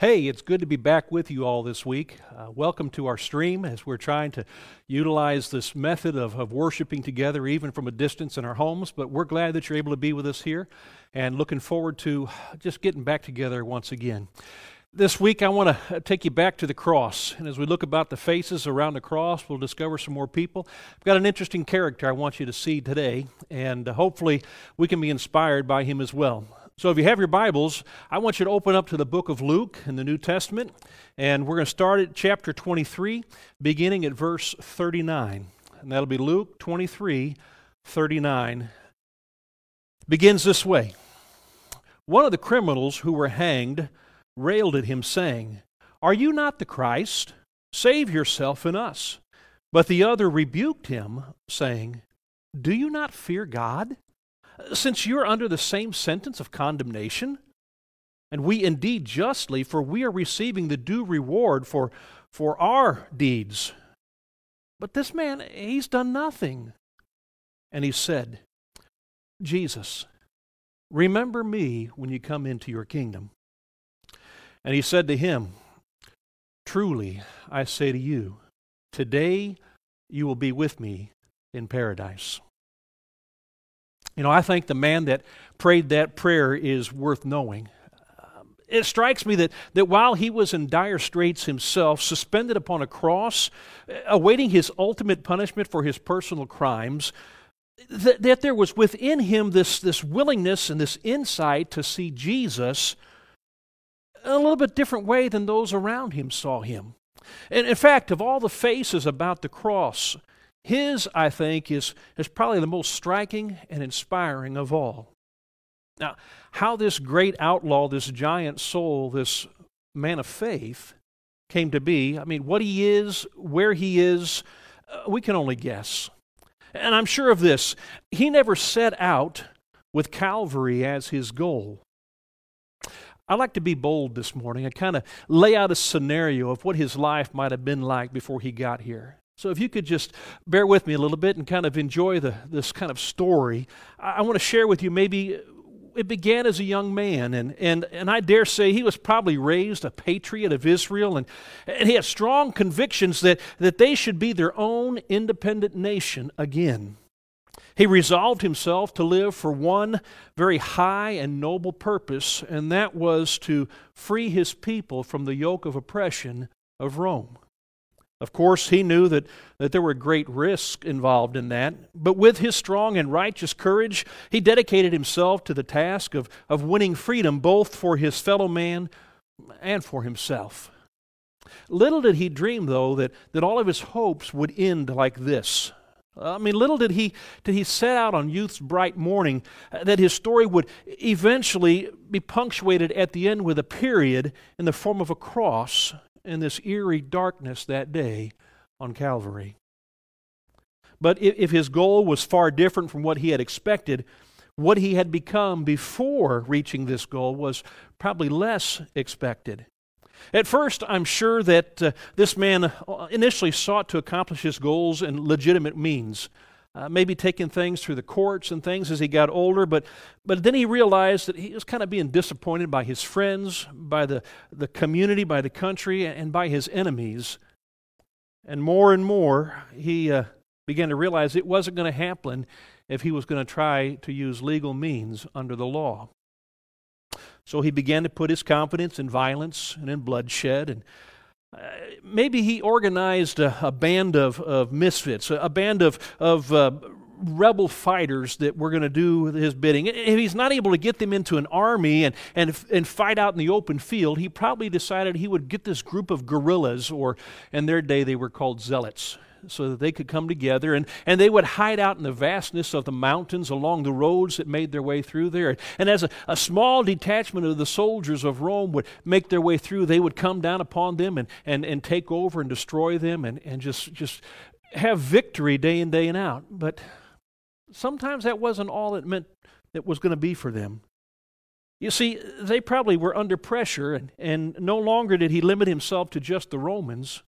Hey, it's good to be back with you all this week. Uh, welcome to our stream as we're trying to utilize this method of, of worshiping together, even from a distance in our homes. But we're glad that you're able to be with us here and looking forward to just getting back together once again. This week, I want to take you back to the cross. And as we look about the faces around the cross, we'll discover some more people. I've got an interesting character I want you to see today, and hopefully, we can be inspired by him as well. So, if you have your Bibles, I want you to open up to the book of Luke in the New Testament, and we're going to start at chapter 23, beginning at verse 39. And that'll be Luke 23, 39. Begins this way One of the criminals who were hanged railed at him, saying, Are you not the Christ? Save yourself and us. But the other rebuked him, saying, Do you not fear God? Since you're under the same sentence of condemnation? And we indeed justly, for we are receiving the due reward for, for our deeds. But this man, he's done nothing. And he said, Jesus, remember me when you come into your kingdom. And he said to him, Truly, I say to you, today you will be with me in paradise. You know, I think the man that prayed that prayer is worth knowing. Um, it strikes me that, that while he was in dire straits himself, suspended upon a cross, uh, awaiting his ultimate punishment for his personal crimes, that, that there was within him this, this willingness and this insight to see Jesus a little bit different way than those around him saw him. And in fact, of all the faces about the cross, his, I think, is, is probably the most striking and inspiring of all. Now, how this great outlaw, this giant soul, this man of faith came to be, I mean, what he is, where he is, uh, we can only guess. And I'm sure of this he never set out with Calvary as his goal. I'd like to be bold this morning and kind of lay out a scenario of what his life might have been like before he got here. So, if you could just bear with me a little bit and kind of enjoy the, this kind of story, I, I want to share with you maybe it began as a young man, and, and, and I dare say he was probably raised a patriot of Israel, and, and he had strong convictions that, that they should be their own independent nation again. He resolved himself to live for one very high and noble purpose, and that was to free his people from the yoke of oppression of Rome. Of course, he knew that, that there were great risks involved in that, but with his strong and righteous courage, he dedicated himself to the task of, of winning freedom both for his fellow man and for himself. Little did he dream, though, that, that all of his hopes would end like this. I mean, little did he, did he set out on youth's bright morning uh, that his story would eventually be punctuated at the end with a period in the form of a cross in this eerie darkness that day on Calvary. But if his goal was far different from what he had expected, what he had become before reaching this goal was probably less expected. At first, I'm sure that uh, this man initially sought to accomplish his goals in legitimate means uh, maybe taking things through the courts and things as he got older, but, but then he realized that he was kind of being disappointed by his friends, by the, the community, by the country, and by his enemies. And more and more, he uh, began to realize it wasn't going to happen if he was going to try to use legal means under the law. So he began to put his confidence in violence and in bloodshed and maybe he organized a, a, band of, of misfits, a, a band of, of uh, rebel fighters that were going to do his bidding. If he's not able to get them into an army and, and, and fight out in the open field, he probably decided he would get this group of guerrillas, or in their day they were called zealots so that they could come together and, and they would hide out in the vastness of the mountains along the roads that made their way through there. And as a, a small detachment of the soldiers of Rome would make their way through, they would come down upon them and, and, and take over and destroy them and, and just, just have victory day in, day and out. But sometimes that wasn't all it meant that was going to be for them. You see, they probably were under pressure, and, and no longer did he limit himself to just the Romans.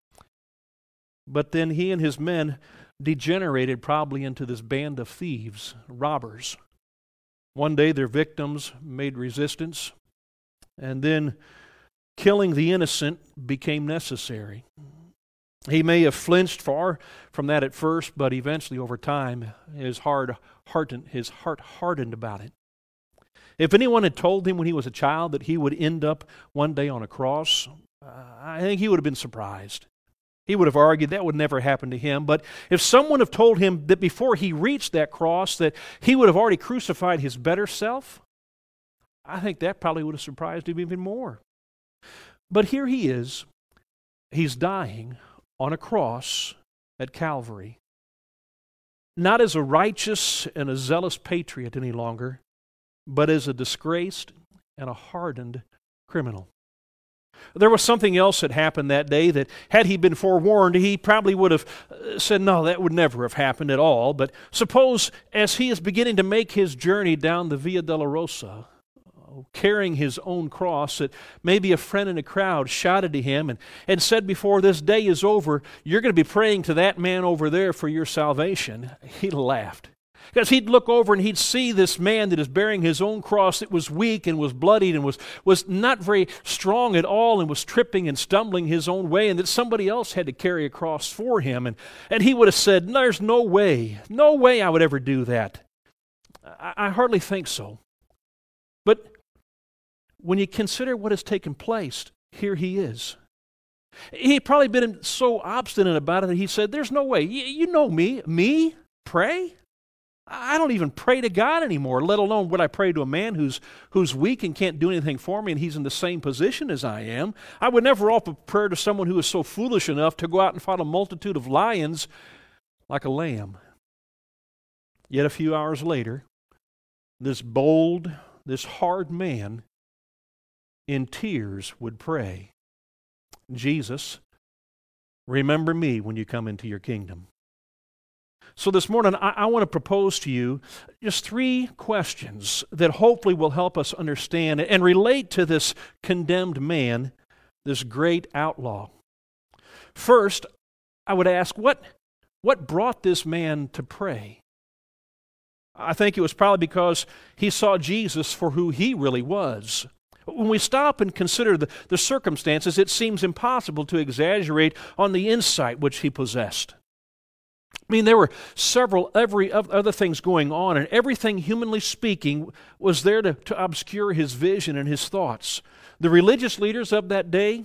But then he and his men degenerated probably into this band of thieves, robbers. One day their victims made resistance, and then killing the innocent became necessary. He may have flinched far from that at first, but eventually, over time, his heart hardened, his heart hardened about it. If anyone had told him when he was a child that he would end up one day on a cross, I think he would have been surprised. He would have argued that would never happen to him. But if someone had told him that before he reached that cross that he would have already crucified his better self, I think that probably would have surprised him even more. But here he is. He's dying on a cross at Calvary. Not as a righteous and a zealous patriot any longer, but as a disgraced and a hardened criminal. There was something else that happened that day that, had he been forewarned, he probably would have uh, said, No, that would never have happened at all. But suppose, as he is beginning to make his journey down the Via Dolorosa, carrying his own cross, that maybe a friend in a crowd shouted to him and, and said, Before this day is over, you're going to be praying to that man over there for your salvation. He laughed. Because he'd look over and he'd see this man that is bearing his own cross that was weak and was bloodied and was, was not very strong at all and was tripping and stumbling his own way, and that somebody else had to carry a cross for him. And, and he would have said, There's no way, no way I would ever do that. I, I hardly think so. But when you consider what has taken place, here he is. He'd probably been so obstinate about it that he said, There's no way. You, you know me. Me? Pray? I don't even pray to God anymore, let alone would I pray to a man who's, who's weak and can't do anything for me and he's in the same position as I am. I would never offer prayer to someone who is so foolish enough to go out and fight a multitude of lions like a lamb. Yet a few hours later, this bold, this hard man in tears would pray, Jesus, remember me when you come into your kingdom. So, this morning, I, I, want to propose to you just three questions that hopefully will help us understand and relate to this condemned man, this great outlaw. First, I would ask, what, what brought this man to pray? I think it was probably because he saw Jesus for who he really was. When we stop and consider the, the circumstances, it seems impossible to exaggerate on the insight which he possessed. I mean, there were several every other things going on, and everything, humanly speaking, was there to, to obscure his vision and his thoughts. The religious leaders of that day,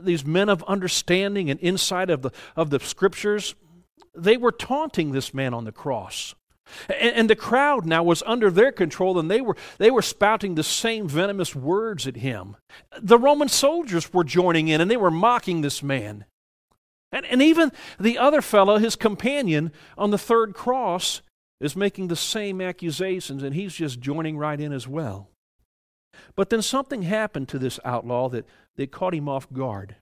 these men of understanding and insight of the, of the scriptures, they were taunting this man on the cross. And, and, the crowd now was under their control, and they were, they were spouting the same venomous words at him. The Roman soldiers were joining in, and they were mocking this man. And, and even the other fellow, his companion on the third cross, is making the same accusations, and he's just joining right in as well. But then something happened to this outlaw that, that caught him off guard.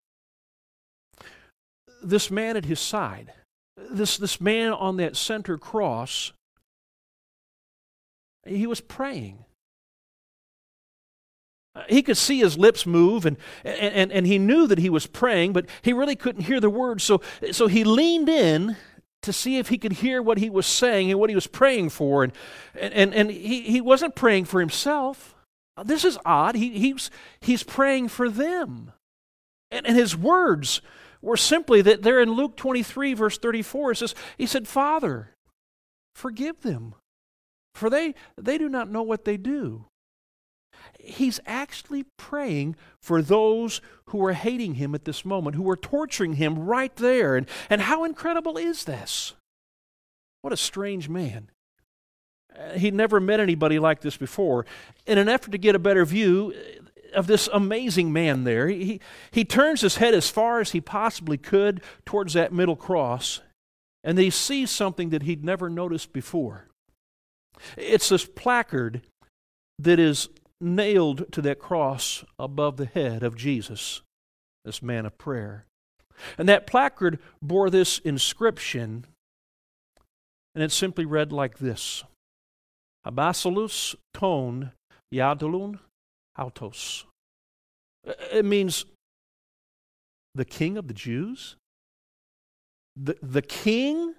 This man at his side, this, this man on that center cross, he was praying. Uh, he could see his lips move and, and, and he knew that he was praying, but he really couldn't hear the words. So, so he leaned in to see if he could hear what he was saying and what he was praying for. And, and, and he, he wasn't praying for himself. Uh, this is odd. He, he's, he's praying for them. And, and his words were simply that there in Luke 23, verse 34, it says, He said, Father, forgive them, for they, they do not know what they do he's actually praying for those who are hating him at this moment, who are torturing him right there. And, and how incredible is this? What a strange man. Uh, he'd never met anybody like this before. In an effort to get a better view of this amazing man there, he, he turns his head as far as he possibly could towards that middle cross, and he sees something that he'd never noticed before. It's this placard that is nailed to that cross above the head of Jesus, this man of prayer. And that placard bore this inscription, and it simply read like this Abasilus ton Yadalun autos. It means the king of the Jews? The, the king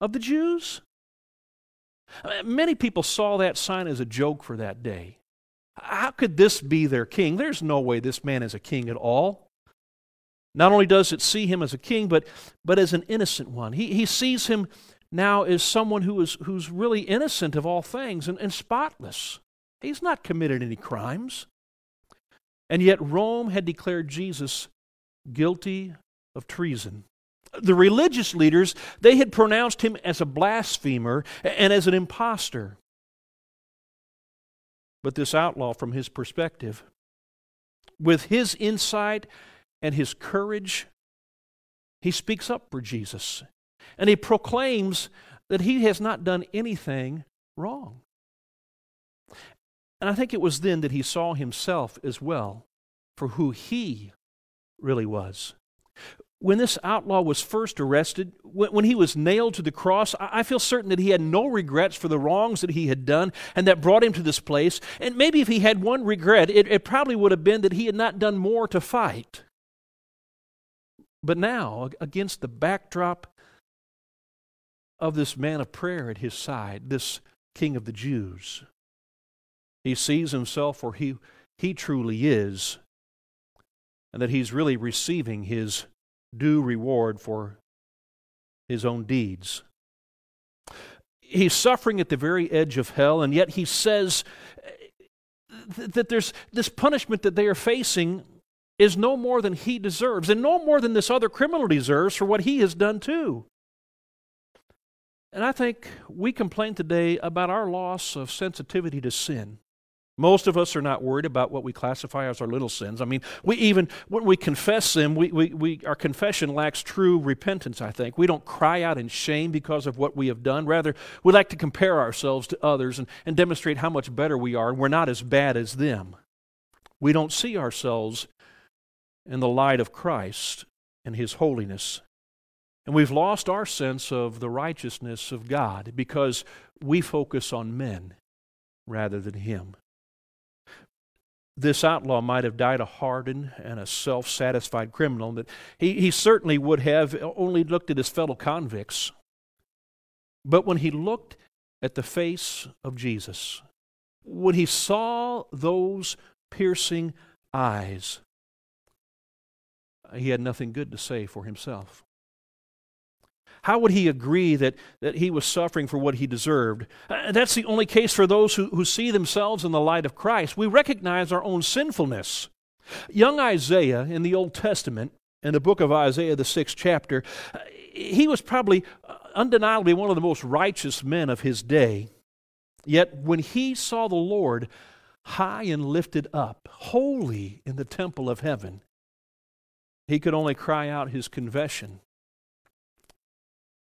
of the Jews? Many people saw that sign as a joke for that day. How could this be their king? There's no way this man is a king at all. Not only does it see him as a king, but, but as an innocent one. He, he sees him now as someone who is, who's really innocent of all things and, and spotless. He's not committed any crimes. And yet Rome had declared Jesus guilty of treason. The religious leaders, they had pronounced him as a blasphemer and as an impostor. But this outlaw, from his perspective, with his insight and his courage, he speaks up for Jesus. And he proclaims that he has not done anything wrong. And I think it was then that he saw himself as well for who he really was. When this outlaw was first arrested, when he was nailed to the cross, I feel certain that he had no regrets for the wrongs that he had done and that brought him to this place. And maybe if he had one regret, it, it probably would have been that he had not done more to fight. But now, against the backdrop of this man of prayer at his side, this king of the Jews, he sees himself for he, he truly is, and that he's really receiving his due reward for his own deeds. He's suffering at the very edge of hell, and yet he says eh, that there's this punishment that they are facing is no more than he deserves, and no more than this other criminal deserves for what he has done too. And I think we complain today about our loss of sensitivity to sin. Most of us are not worried about what we classify as our little sins. I mean, we even, when we confess them, we, we, we, our confession lacks true repentance, I think. We don't cry out in shame because of what we have done. Rather, we like to compare ourselves to others and, and demonstrate how much better we are, and we're not as bad as them. We don't see ourselves in the light of Christ and His holiness. And we've lost our sense of the righteousness of God because we focus on men rather than Him this outlaw might have died a hardened and a self satisfied criminal, that he, he certainly would have only looked at his fellow convicts. But when he looked at the face of Jesus, when he saw those piercing eyes, he had nothing good to say for himself. How would he agree that, that he was suffering for what he deserved? Uh, that's the only case for those who, who see themselves in the light of Christ. We recognize our own sinfulness. Young Isaiah in the Old Testament, in the book of Isaiah, the sixth chapter, uh, he was probably uh, undeniably one of the most righteous men of his day. Yet when he saw the Lord high and lifted up, holy in the temple of heaven, he could only cry out his confession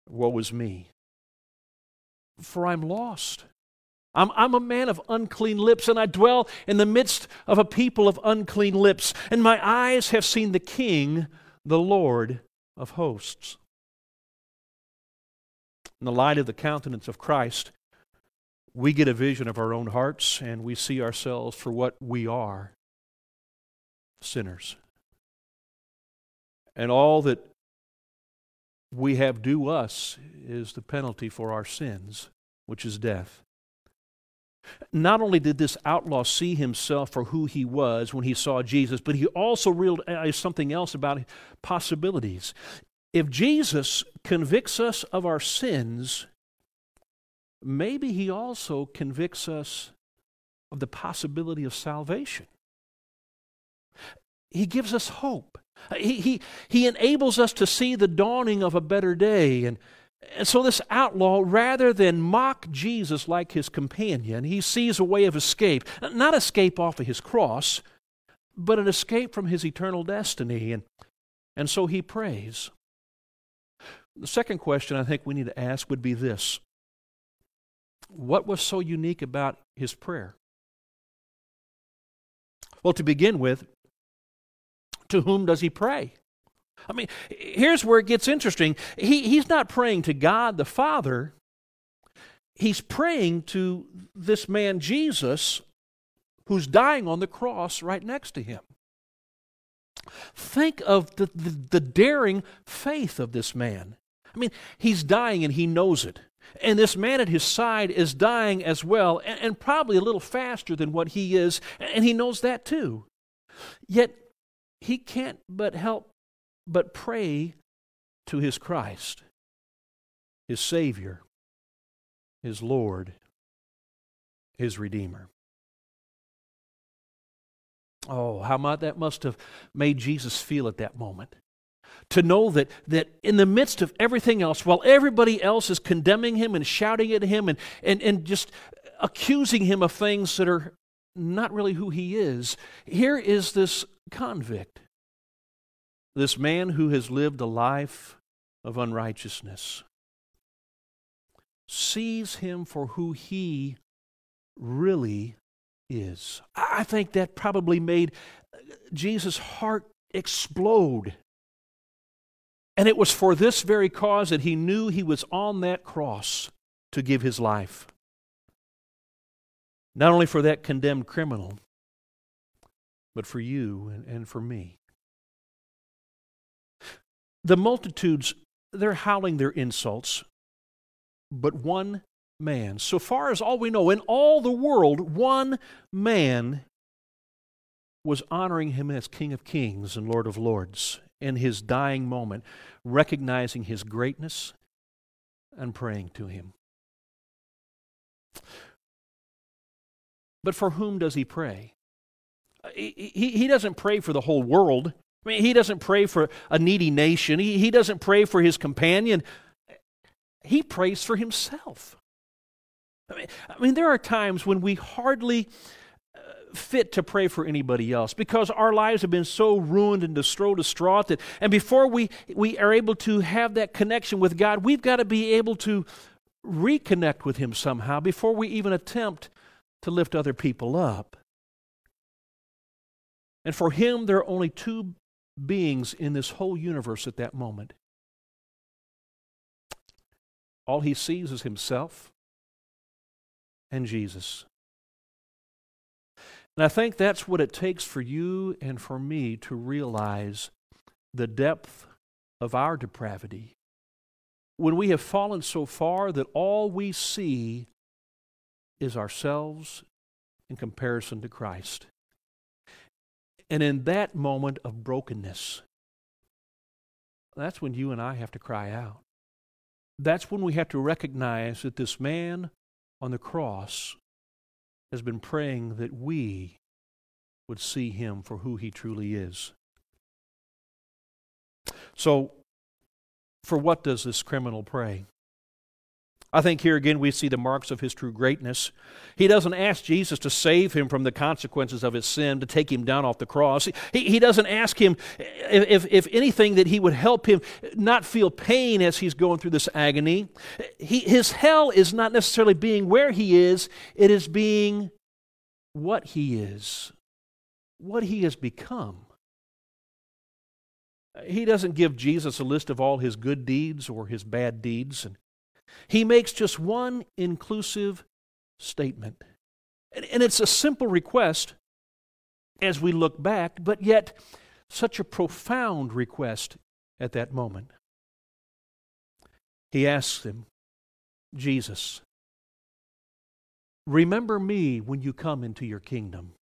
Woe is me, for I'm lost. I'm, I'm a man of unclean lips, and I dwell in the midst of a people of unclean lips, and my eyes have seen the King, the Lord of hosts. In the light of the countenance of Christ, we get a vision of our own hearts and we see ourselves for what we are sinners. And all that we have due us is the penalty for our sins, which is death. Not only did this outlaw see himself for who he was when he saw Jesus, but he also realized something else about possibilities. If Jesus convicts us of our sins, maybe he also convicts us of the possibility of salvation. He gives us hope. He, he, he enables us to see the dawning of a better day. And, and so, this outlaw, rather than mock Jesus like his companion, he sees a way of escape. Not escape off of his cross, but an escape from his eternal destiny. And, and so he prays. The second question I think we need to ask would be this What was so unique about his prayer? Well, to begin with, to whom does he pray? I mean, here's where it gets interesting. He, he's not praying to God the Father, he's praying to this man Jesus who's dying on the cross right next to him. Think of the, the, the daring faith of this man. I mean, he's dying and he knows it. And this man at his side is dying as well, and, and probably a little faster than what he is, and he knows that too. Yet, he can't but help but pray to his Christ, his Savior, his Lord, his Redeemer. Oh, how much that must have made Jesus feel at that moment. To know that, that in the midst of everything else, while everybody else is condemning him and shouting at him and, and, and just accusing him of things that are not really who he is, here is this convict, this man who has lived a life of unrighteousness, sees him for who he really is. I think that probably made uh, Jesus' heart explode. And it was for this very cause that he knew he was on that cross to give his life. Not only for that condemned criminal, but for you and, and for me. The multitudes, they're howling their insults, but one man. So far as all we know, in all the world, one man was honoring him as King of Kings and Lord of Lords in his dying moment, recognizing his greatness and praying to him. But for whom does he pray? He, he, doesn't pray for the whole world. I mean, he doesn't pray for a needy nation. He, he doesn't pray for his companion. He prays for himself. I mean, I mean, there are times when we hardly uh, fit to pray for anybody else because our lives have been so ruined and distraught that and before we we are able to have that connection with God we've got to be able to reconnect with him somehow before we even attempt to lift other people up and for him there are only two beings in this whole universe at that moment all he sees is himself and Jesus. And I think that's what it takes for you and for me to realize the depth of our depravity. When we have fallen so far that all we see is ourselves in comparison to Christ. And in that moment of brokenness, that's when you and I have to cry out. That's when we have to recognize that this man on the cross has been praying that we would see him for who he truly is. So, for what does this criminal pray? I think here again we see the marks of his true greatness. He doesn't ask Jesus to save him from the consequences of his sin, to take him down off the cross. He, he doesn't ask him, if, if anything, that he would help him not feel pain as he's going through this agony. He, his hell is not necessarily being where he is, it is being what he is, what he has become. He doesn't give Jesus a list of all his good deeds or his bad deeds. And he makes just one inclusive statement. And it's a simple request as we look back, but yet such a profound request at that moment. He asks him, Jesus, remember me when you come into your kingdom.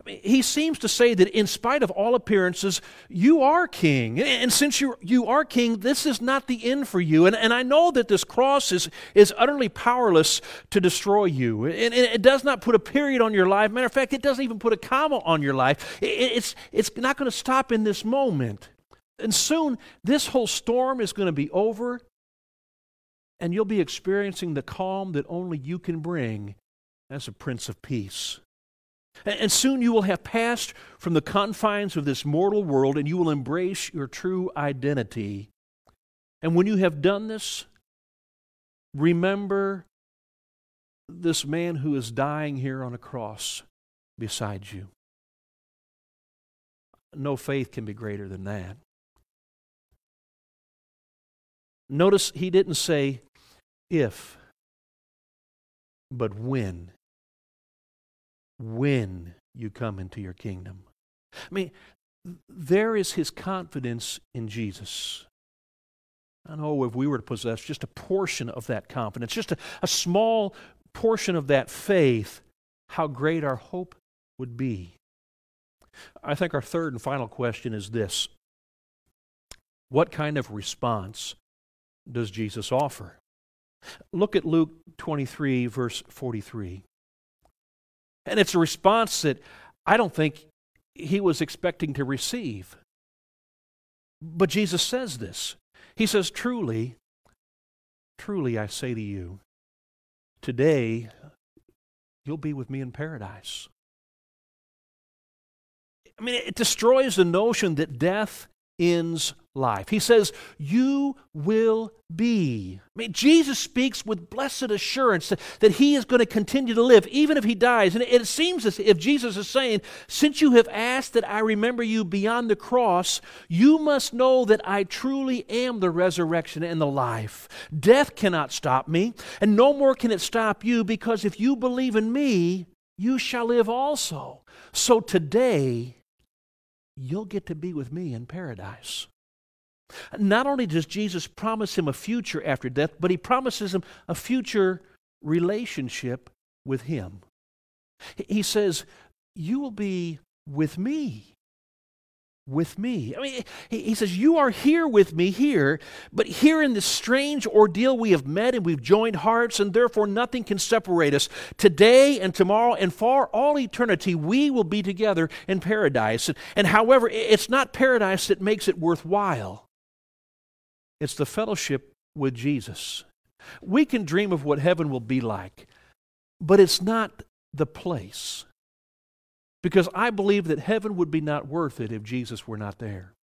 I mean, he seems to say that in spite of all appearances, you are king. And since you, you are king, this is not the end for you. And, and I know that this cross is, is utterly powerless to destroy you. And, and it does not put a period on your life. Matter of fact, it doesn't even put a comma on your life. It, it's, it's not going to stop in this moment. And soon, this whole storm is going to be over, and you'll be experiencing the calm that only you can bring as a Prince of Peace. And soon you will have passed from the confines of this mortal world and you will embrace your true identity. And when you have done this, remember this man who is dying here on a cross beside you. No faith can be greater than that. Notice he didn't say if, but when when you come into your kingdom. I mean, there is his confidence in Jesus. I know if we were to possess just a portion of that confidence, just a, a small portion of that faith, how great our hope would be. I think our third and final question is this What kind of response does Jesus offer? Look at Luke 23, verse 43. And it's a response that I don't think he was expecting to receive. But Jesus says this. He says, Truly, truly I say to you, today you'll be with me in paradise. I mean, it destroys the notion that death ends life. He says, You will be. I mean, Jesus speaks with blessed assurance that, that he is going to continue to live, even if he dies. And it, it seems as if Jesus is saying, Since you have asked that I remember you beyond the cross, you must know that I truly am the resurrection and the life. Death cannot stop me, and no more can it stop you, because if you believe in me, you shall live also. So today, you'll get to be with me in paradise. Not only does Jesus promise him a future after death, but he promises him a future relationship with him. He says, You will be with me with me. I mean, he, says, You are here with me here, but here in this strange ordeal we have met and we've joined hearts, and therefore nothing can separate us. Today and tomorrow and for all eternity, we will be together in paradise. And, and however, it's not paradise that makes it worthwhile, it's the fellowship with Jesus. We can dream of what heaven will be like, but it's not the place. Because I believe that heaven would be not worth it if Jesus were not there.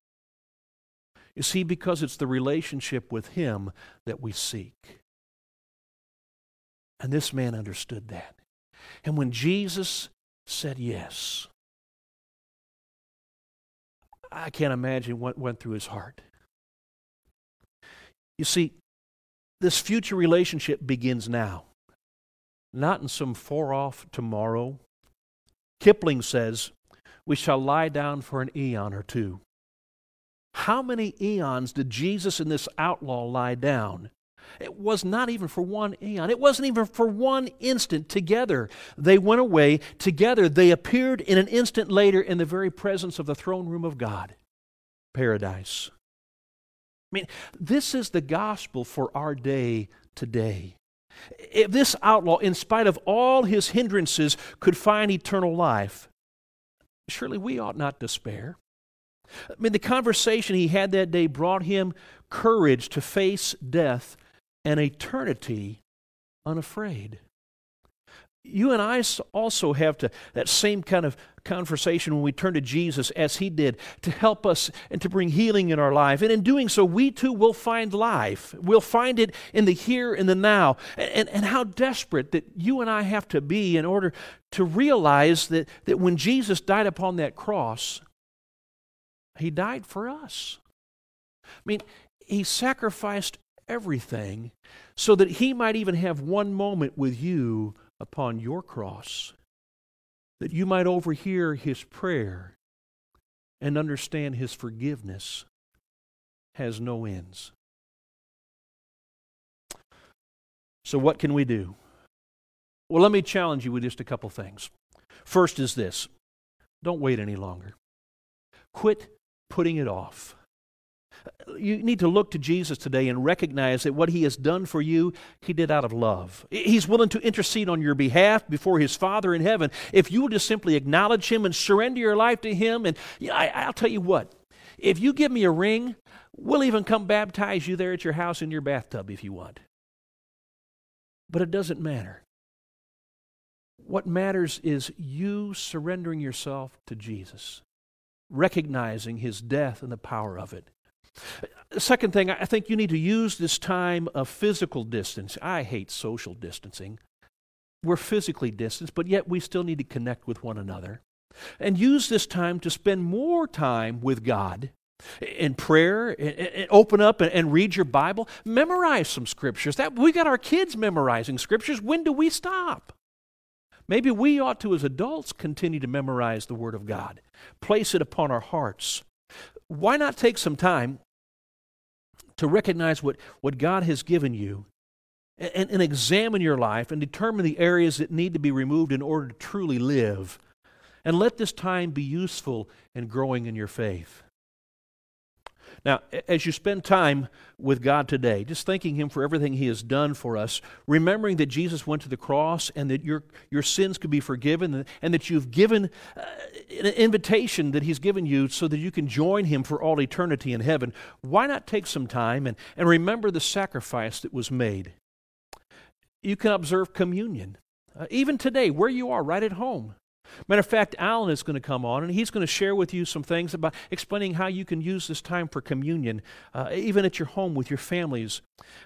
You see, because it's the relationship with Him that we seek. And this man understood that. And when Jesus said yes, I can't imagine what went through his heart. You see, this future relationship begins now, not in some far off tomorrow Kipling says, We shall lie down for an eon or two. How many eons did Jesus and this outlaw lie down? It was not even for one eon. It wasn't even for one instant together. They went away together. They appeared in an instant later in the very presence of the throne room of God. Paradise. I mean, this is the gospel for our day today. If this outlaw, in spite of all his hindrances, could find eternal life, surely we ought not despair. I mean, the conversation he had that day brought him courage to face death and eternity unafraid you and I also have to that same kind of conversation when we turn to Jesus as he did to help us and to bring healing in our life. And in doing so, we too will find life. We'll find it in the here and the now. And, and how desperate that you and I have to be in order to realize that, that when Jesus died upon that cross, he died for us. I mean, he sacrificed everything so that he might even have one moment with you upon your cross, that you might overhear his prayer and understand his forgiveness has no ends. So, what can we do? Well, let me challenge you with just a couple things. First is this don't wait any longer, quit putting it off. You need to look to Jesus today and recognize that what he has done for you, he did out of love. He's willing to intercede on your behalf before his Father in heaven. If you will just simply acknowledge him and surrender your life to him, and I, will tell you what, if you give me a ring, we'll even come baptize you there at your house in your bathtub if you want. But it doesn't matter. What matters is you surrendering yourself to Jesus, recognizing his death and the power of it. Second thing, I think you need to use this time of physical distance. I hate social distancing. We're physically distanced, but yet we still need to connect with one another. And use this time to spend more time with God in prayer, and open up and read your Bible. Memorize some scriptures. That we got our kids memorizing scriptures. When do we stop? Maybe we ought to, as adults, continue to memorize the Word of God. Place it upon our hearts why not take some time to recognize what, what God has given you and, and examine your life and determine the areas that need to be removed in order to truly live. And let this time be useful in growing in your faith. Now, as you spend time with God today, just thanking Him for everything He has done for us, remembering that Jesus went to the cross and that your, your sins could be forgiven, and that you've given uh, an invitation that He's given you so that you can join Him for all eternity in heaven, why not take some time and, and remember the sacrifice that was made? You can observe communion. Uh, even today, where you are, right at home. Matter of fact, Alan is going to come on and he's going to share with you some things about explaining how you can use this time for communion, uh, even at your home with your families.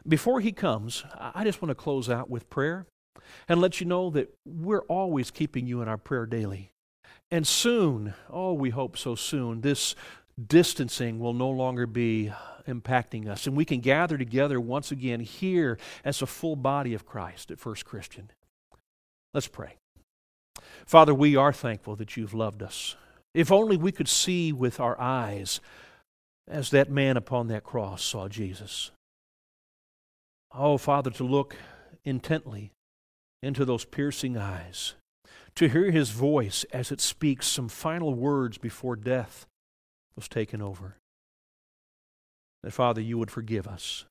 Before he comes, I just want to close out with prayer and let you know that we're always keeping you in our prayer daily. And soon, oh, we hope so soon, this distancing will no longer be impacting us. And we can gather together once again here as a full body of Christ at First Christian. Let's pray. Father, we are thankful that you've loved us. If only we could see with our eyes as that man upon that cross saw Jesus. Oh, Father, to look intently into those piercing eyes, to hear his voice as it speaks some final words before death was taken over. That, Father, you would forgive us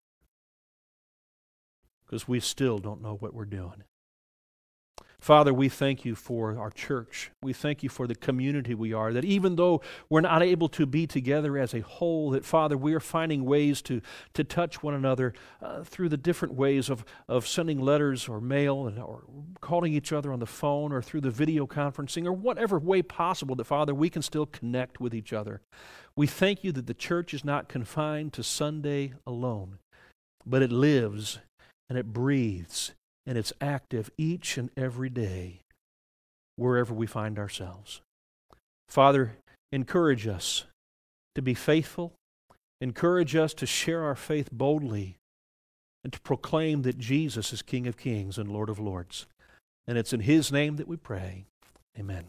because we still don't know what we're doing. Father, we thank you for our church. We thank you for the community we are. That even though we're not able to be together as a whole, that Father, we are finding ways to, to touch one another uh, through the different ways of, of sending letters or mail and, or calling each other on the phone or through the video conferencing or whatever way possible that, Father, we can still connect with each other. We thank you that the church is not confined to Sunday alone, but it lives and it breathes and it's active each and every day wherever we find ourselves. Father, encourage us to be faithful, encourage us to share our faith boldly, and to proclaim that Jesus is King of Kings and Lord of Lords. And it's in His name that we pray. Amen.